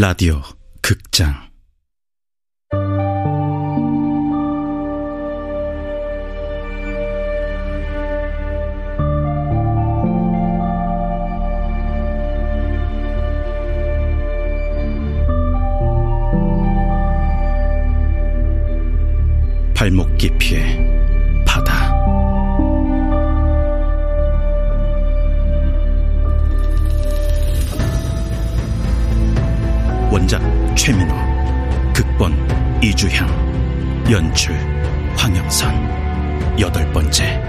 라디오 극장 최민호 극본 이주향 연출 황영선 여덟 번째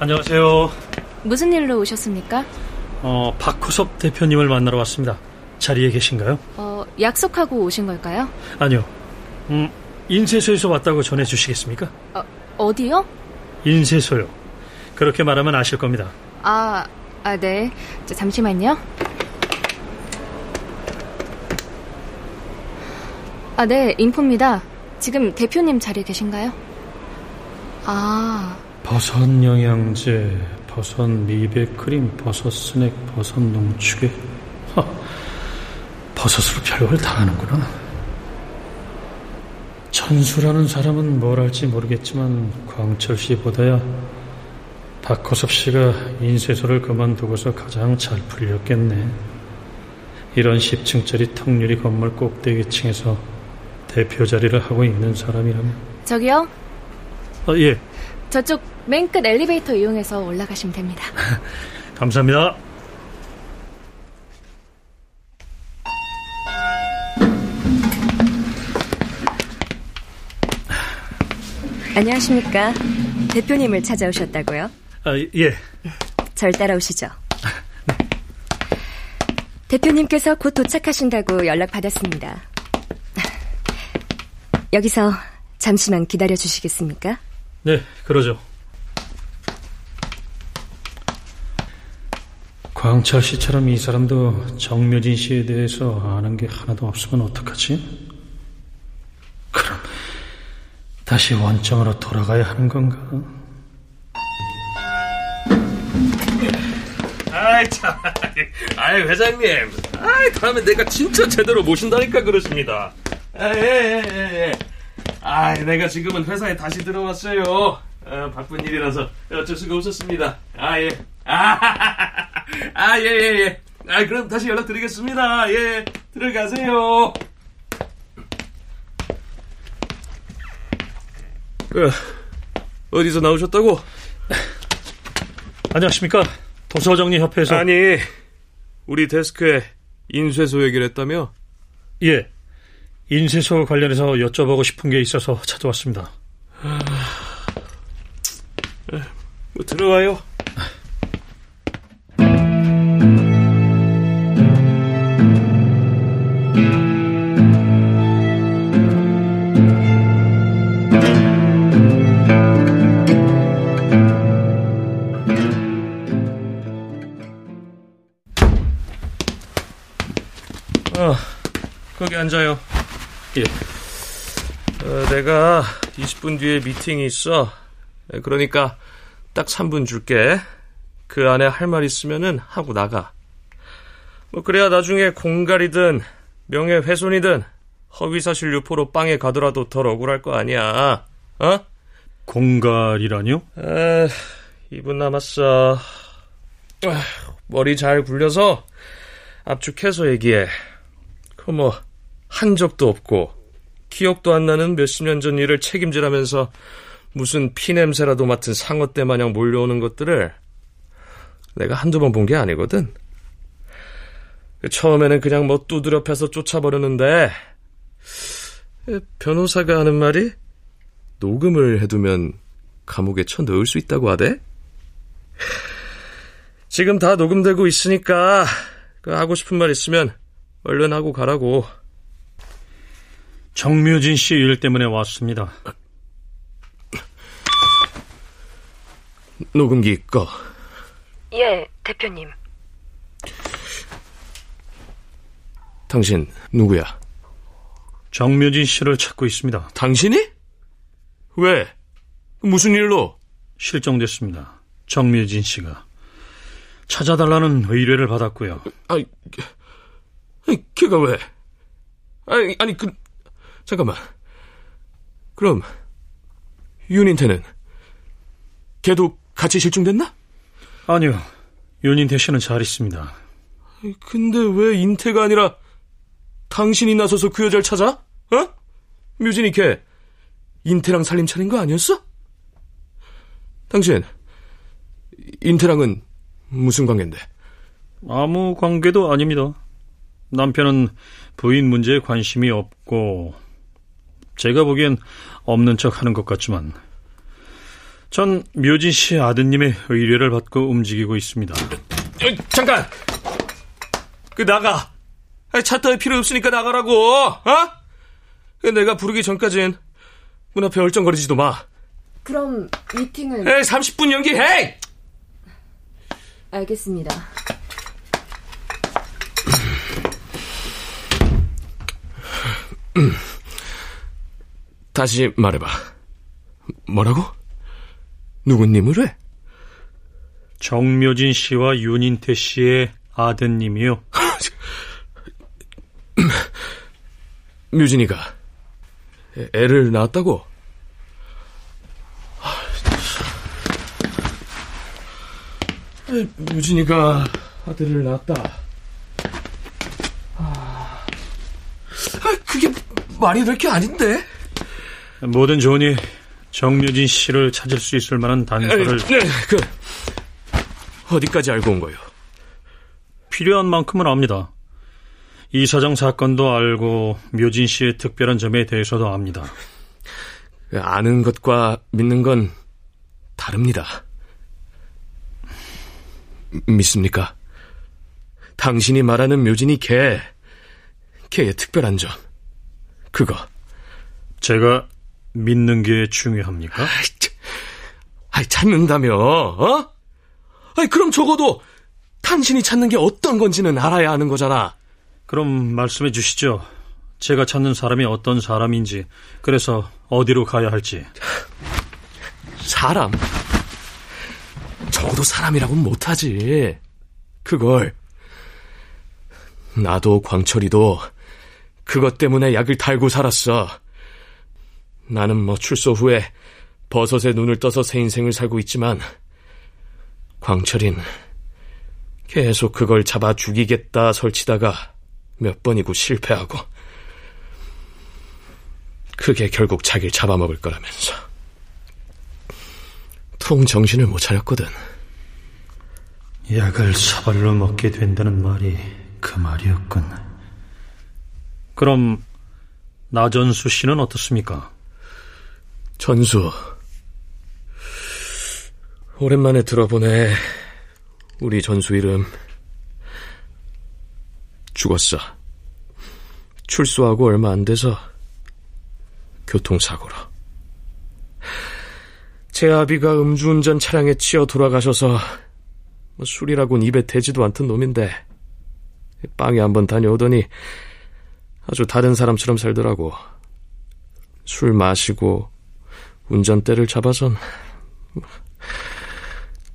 안녕하세요. 무슨 일로 오셨습니까? 어, 박호섭 대표님을 만나러 왔습니다. 자리에 계신가요? 어, 약속하고 오신 걸까요? 아니요. 음, 인쇄소에서 왔다고 전해 주시겠습니까? 어, 어디요? 인쇄소요. 그렇게 말하면 아실 겁니다. 아, 아, 네. 자, 잠시만요. 아, 네, 인포입니다. 지금 대표님 자리에 계신가요? 아, 버섯 영양제, 버섯 미백 크림, 버섯 스낵, 버섯 농축액. 허, 버섯으로 별걸 다 하는구나. 천수라는 사람은 뭘 할지 모르겠지만 광철 씨보다야 박호섭 씨가 인쇄소를 그만두고서 가장 잘 풀렸겠네. 이런 10층짜리 턱유리 건물 꼭대기층에서 대표 자리를 하고 있는 사람이라면. 저기요. 아, 예. 저쪽 맨 끝 엘리베이터 이용해서 올라가시면 됩니다. 감사합니다. 안녕하십니까. 대표님을 찾아오셨다고요? 아, 예. 절 따라오시죠. 대표님께서 곧 도착하신다고 연락 받았습니다. 여기서 잠시만 기다려 주시겠습니까? 네, 그러죠. 광철 씨처럼 이 사람도 정묘진 씨에 대해서 아는 게 하나도 없으면 어떡하지? 그럼 다시 원점으로 돌아가야 하는 건가? 아이 참, 아이 회장님, 아이 다음에 내가 진짜 제대로 모신다니까 그러십니다. 예예예 예, 예. 아이 내가 지금은 회사에 다시 들어왔어요. 어, 바쁜 일이라서 어쩔 수가 없었습니다. 아 예, 아예예 예, 예. 아 그럼 다시 연락드리겠습니다. 예, 들어가세요. 그 어디서 나오셨다고? 안녕하십니까. 도서정리협회에서. 아니, 우리 데스크에 인쇄소 얘기를 했다며? 예. 인쇄소 관련해서 여쭤보고 싶은 게 있어서 찾아왔습니다. 뭐 들어와요. 어, 거기 앉아요. 예. 어, 내가 20분 뒤에 미팅이 있어. 네, 그러니까 딱 3분 줄게. 그 안에 할 말 있으면은 하고 나가. 뭐 그래야 나중에 공갈이든 명예훼손이든 허위사실 유포로 빵에 가더라도 덜 억울할 거 아니야. 어? 공갈이라뇨? 에, 2분 남았어. 아, 머리 잘 굴려서 압축해서 얘기해. 그뭐 한 적도 없고 기억도 안 나는 몇십 년 전 일을 책임지라면서 무슨 피냄새라도 맡은 상어떼 마냥 몰려오는 것들을 내가 한두 번 본 게 아니거든. 처음에는 그냥 뭐 두드려 패서 쫓아버렸는데 변호사가 하는 말이 녹음을 해두면 감옥에 쳐 넣을 수 있다고 하대? 지금 다 녹음되고 있으니까 그 하고 싶은 말 있으면 얼른 하고 가라고. 정묘진 씨 일 때문에 왔습니다. 녹음기 꺼. 예, 대표님. 당신 누구야? 정묘진 씨를 찾고 있습니다. 당신이? 왜? 무슨 일로? 실종됐습니다. 정묘진 씨가. 찾아달라는 의뢰를 받았고요. 아니, 아니 걔가 왜? 아니, 아니, 그, 잠깐만. 그럼, 윤인태는? 걔도 같이 실종됐나? 아니요. 윤인태 씨는 잘 있습니다. 근데 왜 인태가 아니라 당신이 나서서 그 여자를 찾아? 어? 묘진이 걔 인태랑 살림 차린 거 아니었어? 당신 인태랑은 무슨 관계인데? 아무 관계도 아닙니다. 남편은 부인 문제에 관심이 없고 제가 보기엔 없는 척 하는 것 같지만 전 묘진 씨 아드님의 의뢰를 받고 움직이고 있습니다. 어, 잠깐! 그 나가! 차 따위 필요 없으니까 나가라고! 어? 내가 부르기 전까진 문 앞에 얼쩡거리지도 마. 그럼 미팅은 에이, 30분 연기해! 알겠습니다. 다시 말해봐. 뭐라고? 누구님을 해? 정묘진 씨와 윤인태 씨의 아드님이요. 뮤진이가 애- 애를 낳았다고? 에, 뮤진이가 아들을 낳았다. 아, 아, 그게 말이 될 게 아닌데? 뭐든 좋으니 정묘진 씨를 찾을 수 있을 만한 단서를 네, 그 어디까지 알고 온 거요? 필요한 만큼은 압니다. 이 사장 사건도 알고 묘진 씨의 특별한 점에 대해서도 압니다. 아는 것과 믿는 건 다릅니다. 믿습니까? 당신이 말하는 묘진이 걔, 걔의 특별한 점. 그거. 제가 믿는 게 중요합니까? 아이, 찾는다며, 어? 아이, 그럼 적어도 당신이 찾는 게 어떤 건지는 알아야 하는 거잖아. 그럼 말씀해 주시죠. 제가 찾는 사람이 어떤 사람인지, 그래서 어디로 가야 할지. 사람? 적어도 사람이라고는 못하지. 그걸. 나도 광철이도 그것 때문에 약을 달고 살았어. 나는 뭐 출소 후에 버섯에 눈을 떠서 새 인생을 살고 있지만, 광철인 계속 그걸 잡아 죽이겠다 설치다가 몇 번이고 실패하고, 그게 결국 자기를 잡아먹을 거라면서. 통 정신을 못 차렸거든. 약을 사발로 먹게 된다는 말이 그 말이었군. 그럼 나전수 씨는 어떻습니까? 전수. 오랜만에 들어보네. 우리 전수 이름. 죽었어. 출소하고 얼마 안 돼서 교통사고로. 제 아비가 음주운전 차량에 치여 돌아가셔서 뭐 술이라곤 입에 대지도 않던 놈인데 빵에 한번 다녀오더니 아주 다른 사람처럼 살더라고. 술 마시고 운전대를 잡아선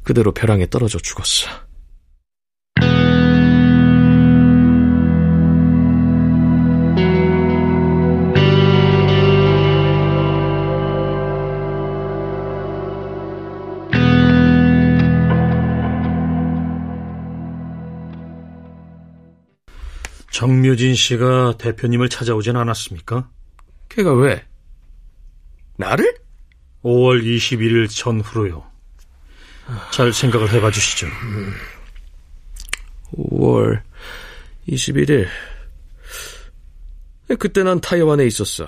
그대로 벼랑에 떨어져 죽었어. 정묘진 씨가 대표님을 찾아오진 않았습니까? 걔가 왜? 나를? 5월 21일 전후로요. 잘 생각을 해봐 주시죠. 5월 21일. 그때 난 타이완에 있었어.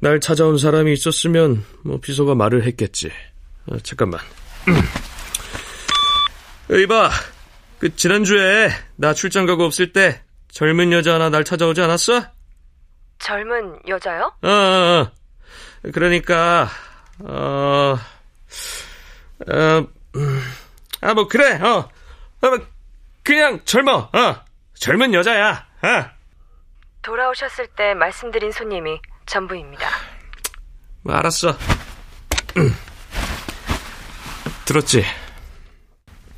날 찾아온 사람이 있었으면 뭐 비서가 말을 했겠지. 아, 잠깐만. 이봐, 그 지난주에 나 출장 가고 없을 때 젊은 여자 하나 날 찾아오지 않았어? 젊은 여자요? 어, 어, 어. 그러니까 어, 어, 음, 아, 뭐, 그래, 어. 어, 뭐, 그냥 젊어, 어. 젊은 여자야, 어. 돌아오셨을 때 말씀드린 손님이 전부입니다. 뭐, 알았어. 들었지?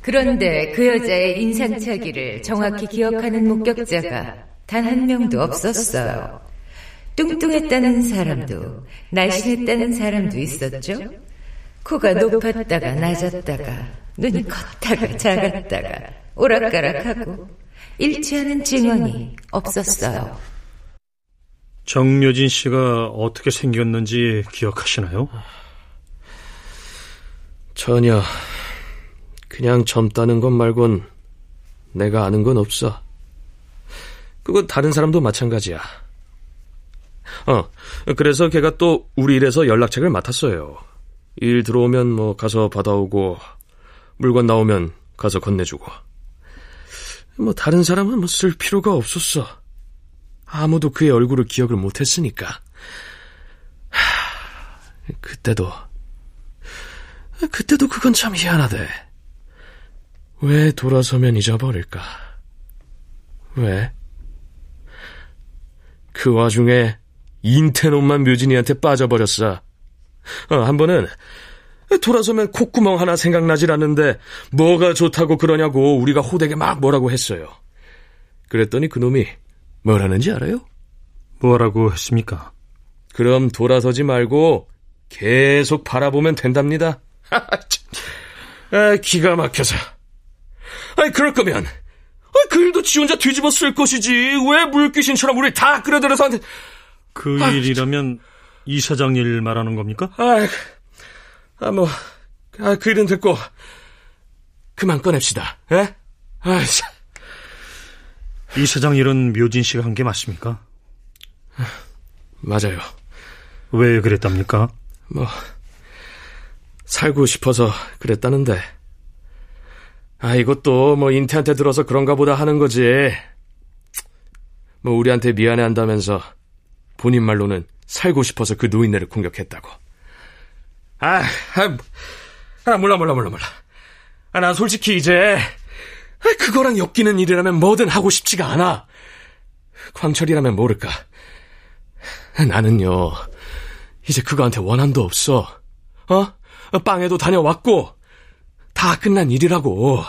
그런데 그 여자의 인상착의를 정확히 기억하는 목격자가 단 한 명도 없었어요. 뚱뚱했다는 사람도, 날씬했다는 사람도 있었죠. 코가 높았다가 낮았다가, 눈이 컸다가 작았다가, 오락가락하고, 일치하는 증언이 없었어요. 정묘진 씨가 어떻게 생겼는지 기억하시나요? 전혀. 그냥 젊다는 것 말곤 내가 아는 건 없어. 그건 다른 사람도 마찬가지야. 어, 그래서 걔가 또 우리 일에서 연락책을 맡았어요. 일 들어오면 뭐 가서 받아오고, 물건 나오면 가서 건네주고. 뭐 다른 사람은 뭐 쓸 필요가 없었어. 아무도 그의 얼굴을 기억을 못했으니까. 하, 그때도, 그때도 그건 참 희한하대. 왜 돌아서면 잊어버릴까? 왜? 그 와중에 인태놈만 묘진이한테 빠져버렸어. 어, 한 번은 돌아서면 콧구멍 하나 생각나질 않는데 뭐가 좋다고 그러냐고 우리가 호되게 막 뭐라고 했어요. 그랬더니 그놈이 뭐라는지 알아요? 뭐라고 했습니까? 그럼 돌아서지 말고 계속 바라보면 된답니다. 아, 기가 막혀서. 아니, 그럴 거면, 그 일도 지 혼자 뒤집어 쓸 것이지. 왜 물귀신처럼 우리 다 끌어들여서 한테. 그 아, 일이라면 이 사장 일 말하는 겁니까? 아, 아 뭐, 아, 그 일은 됐고, 그만 꺼냅시다. 에? 아, 참. 이 사장 일은 묘진 씨가 한 게 맞습니까? 맞아요. 왜 그랬답니까? 뭐, 살고 싶어서 그랬다는데. 아, 이것도 뭐 인태한테 들어서 그런가 보다 하는 거지. 뭐 우리한테 미안해 한다면서 본인 말로는 살고 싶어서 그 노인네를 공격했다고. 아, 아, 아 몰라 몰라 몰라 몰라. 아, 난 솔직히 이제 그거랑 엮이는 일이라면 뭐든 하고 싶지가 않아. 광철이라면 모를까. 나는요, 이제 그거한테 원한도 없어. 어? 빵에도 다녀왔고, 다 끝난 일이라고.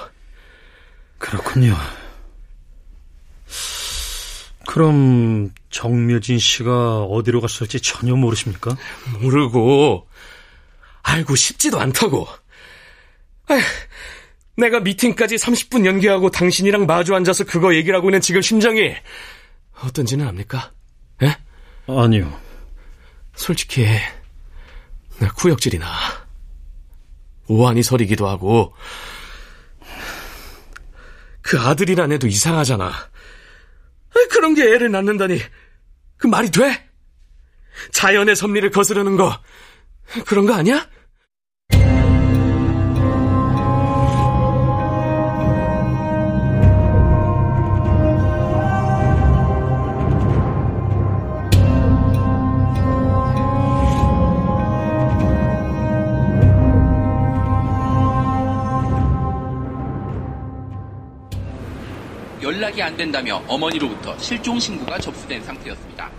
그렇군요. 그럼 정묘진 씨가 어디로 갔을지 전혀 모르십니까? 모르고 알고 싶지도 않다고. 에휴, 내가 미팅까지 30분 연기하고 당신이랑 마주 앉아서 그거 얘기를 하고 있는 지금 심정이 어떤지는 압니까? 예? 아니요. 솔직히 나 구역질이 나. 오한이 서리기도 하고 그 아들이란 애도 이상하잖아. 그런 게 애를 낳는다니 그 말이 돼? 자연의 섭리를 거스르는 거 그런 거 아니야? 연락이 안 된다며 어머니로부터 실종 신고가 접수된 상태였습니다.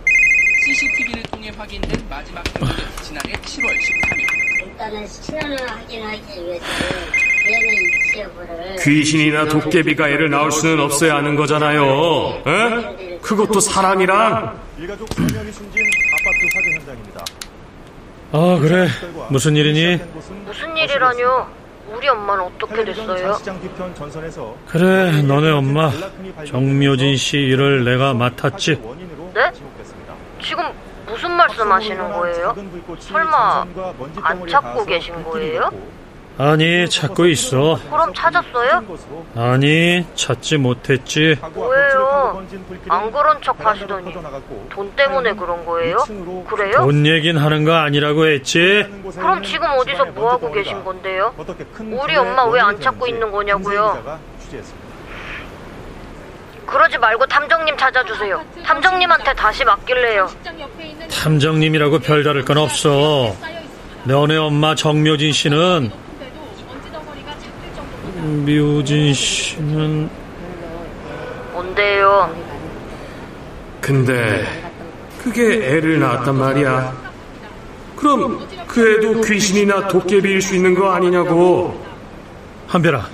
CCTV를 통해 확인된 마지막 행적은 지난해 7월 13일. 일단은 신원을 확인하기 여부를 귀신이나 도깨비가 애를 낳을 수는 없어야 하는 거잖아요. 에? 그것도 사람이랑 일가족 3명이 숨진 아파트 화재 현장입니다. 아 그래 무슨 일이니? 무슨 일이라뇨? 우리 엄마는 어떻게 됐어요? 그래 너네 엄마 정묘진 씨 일을 내가 맡았지. 네? 지금 무슨 말씀하시는 거예요? 설마 안 찾고 계신 거예요? 아니 찾고 있어. 그럼 찾았어요? 아니 찾지 못했지. 왜요? 안 그런 척 하시더니 돈 때문에 그런 거예요? 그래요? 돈 얘긴 하는 거 아니라고 했지. 그럼 지금 어디서 뭐 하고 계신 건데요? 우리 엄마 왜 안 찾고 있는 거냐고요? 그러지 말고 탐정님 찾아주세요. 탐정님한테 다시 맡길래요. 탐정님이라고 별다를 건 없어. 너네 엄마 정묘진 씨는 묘진 씨는 뭔데요? 근데 그게 애를 낳았단 말이야. 그럼 그 애도 귀신이나 도깨비일 수 있는 거 아니냐고. 한별아,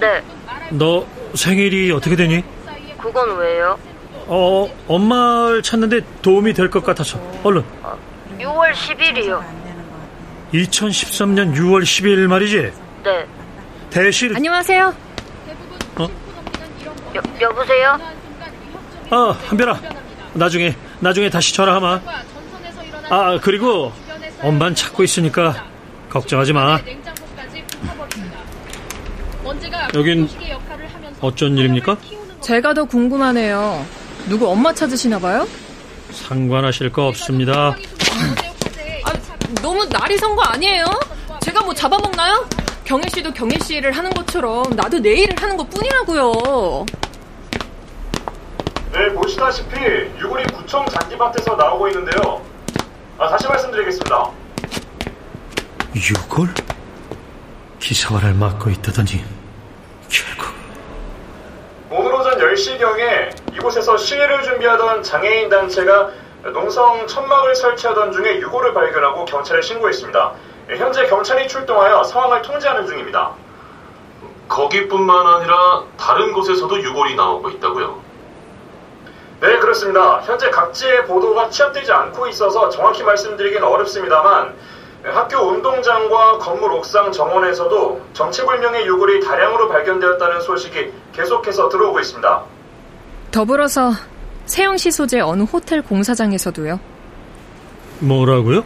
네, 너 생일이 어떻게 되니? 그건 왜요? 어, 엄마를 찾는데 도움이 될 것 같아서 얼른 6월 10일이요. 2013년 6월 12일 말이지? 네. 대실 안녕하세요. 여, 여보세요? 아, 한별아. 나중에 나중에 다시 전화하마. 아, 그리고 엄만 찾고 있으니까 걱정하지 마. 여긴 어쩐 일입니까? 제가 더 궁금하네요. 누구 엄마 찾으시나 봐요? 상관하실 거 없습니다. 아, 너무 날이 선 거 아니에요? 제가 뭐 잡아먹나요? 경혜 씨도 경혜 씨 일을 하는 것처럼 나도 내 일을 하는 것 뿐이라고요. 네, 보시다시피 유골이 구청 잔디밭에서 나오고 있는데요. 아, 다시 말씀드리겠습니다. 유골? 기사화를 맡고 있다더니 결국 오늘 오전 10시경에 이곳에서 시위를 준비하던 장애인 단체가 농성 천막을 설치하던 중에 유골을 발견하고 경찰에 신고했습니다. 현재 경찰이 출동하여 상황을 통제하는 중입니다. 거기뿐만 아니라 다른 곳에서도 유골이 나오고 있다고요. 네, 그렇습니다. 현재 각지의 보도가 취합되지 않고 있어서 정확히 말씀드리긴 어렵습니다만 학교 운동장과 건물 옥상 정원에서도 정체불명의 유골이 다량으로 발견되었다는 소식이 계속해서 들어오고 있습니다. 더불어서 세영시 소재 어느 호텔 공사장에서도요. 뭐라고요?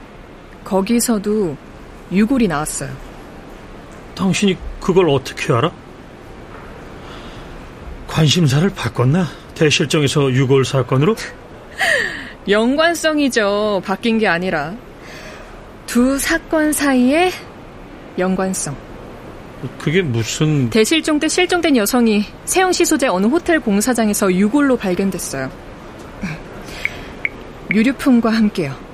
거기서도 유골이 나왔어요. 당신이 그걸 어떻게 알아? 관심사를 바꿨나? 대실정에서 유골 사건으로? 연관성이죠. 바뀐 게 아니라 두 사건 사이에 연관성. 그게 무슨 대실종 때 실종된 여성이 세영시 소재 어느 호텔 공사장에서 유골로 발견됐어요. 유류품과 함께요.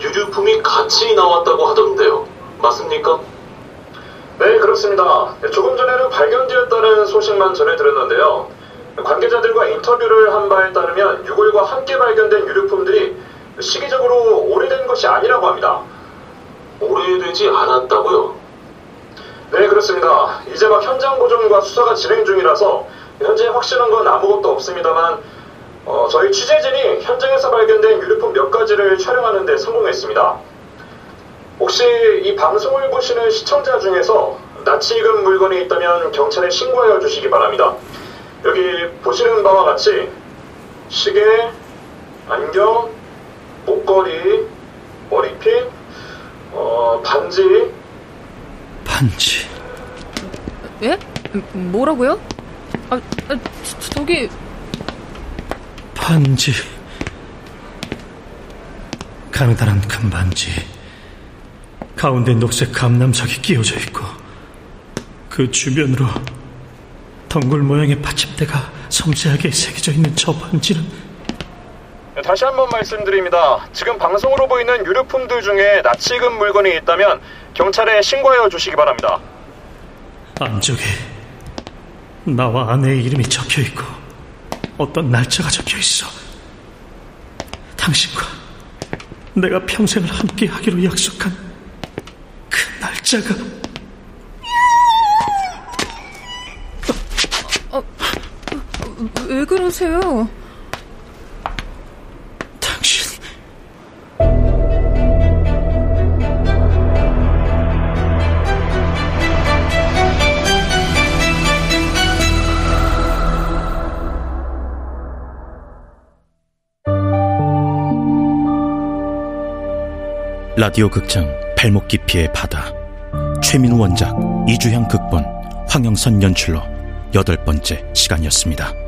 유류품이 같이 나왔다고 하던데요. 맞습니까? 네, 그렇습니다. 조금 전에는 발견되었다는 소식만 전해 들었는데요. 관계자들과 인터뷰를 한 바에 따르면 유골과 함께 발견된 유류품들이 시기적으로 오래된 것이 아니라고 합니다. 오래되지 않았다고요? 네, 그렇습니다. 이제 막 현장 보존과 수사가 진행 중이라서 현재 확실한 건 아무것도 없습니다만 어, 저희 취재진이 현장에서 발견된 유류품 몇 가지를 촬영하는 데 성공했습니다. 혹시 이 방송을 보시는 시청자 중에서 낯이 익은 물건이 있다면 경찰에 신고하여 주시기 바랍니다. 여기 보시는 바와 같이 시계, 안경, 목걸이, 머리핀, 어, 반지. 반지. 예? 뭐라고요? 아, 아 저, 저기 반지. 가느다란 큰 반지. 가운데 녹색 감남석이 끼워져 있고 그 주변으로 덩굴 모양의 받침대가 섬세하게 새겨져 있는 저 반지는 다시 한번 말씀드립니다. 지금 방송으로 보이는 유류품들 중에 낯이 익은 물건이 있다면 경찰에 신고하여 주시기 바랍니다. 안쪽에 나와 아내의 이름이 적혀 있고 어떤 날짜가 적혀 있어. 당신과 내가 평생을 함께 하기로 약속한 그 날짜가 왜 그러세요? 라디오 극장 발목 깊이의 바다 최민우 원작 이주향 극본 황영선 연출로 여덟 번째 시간이었습니다.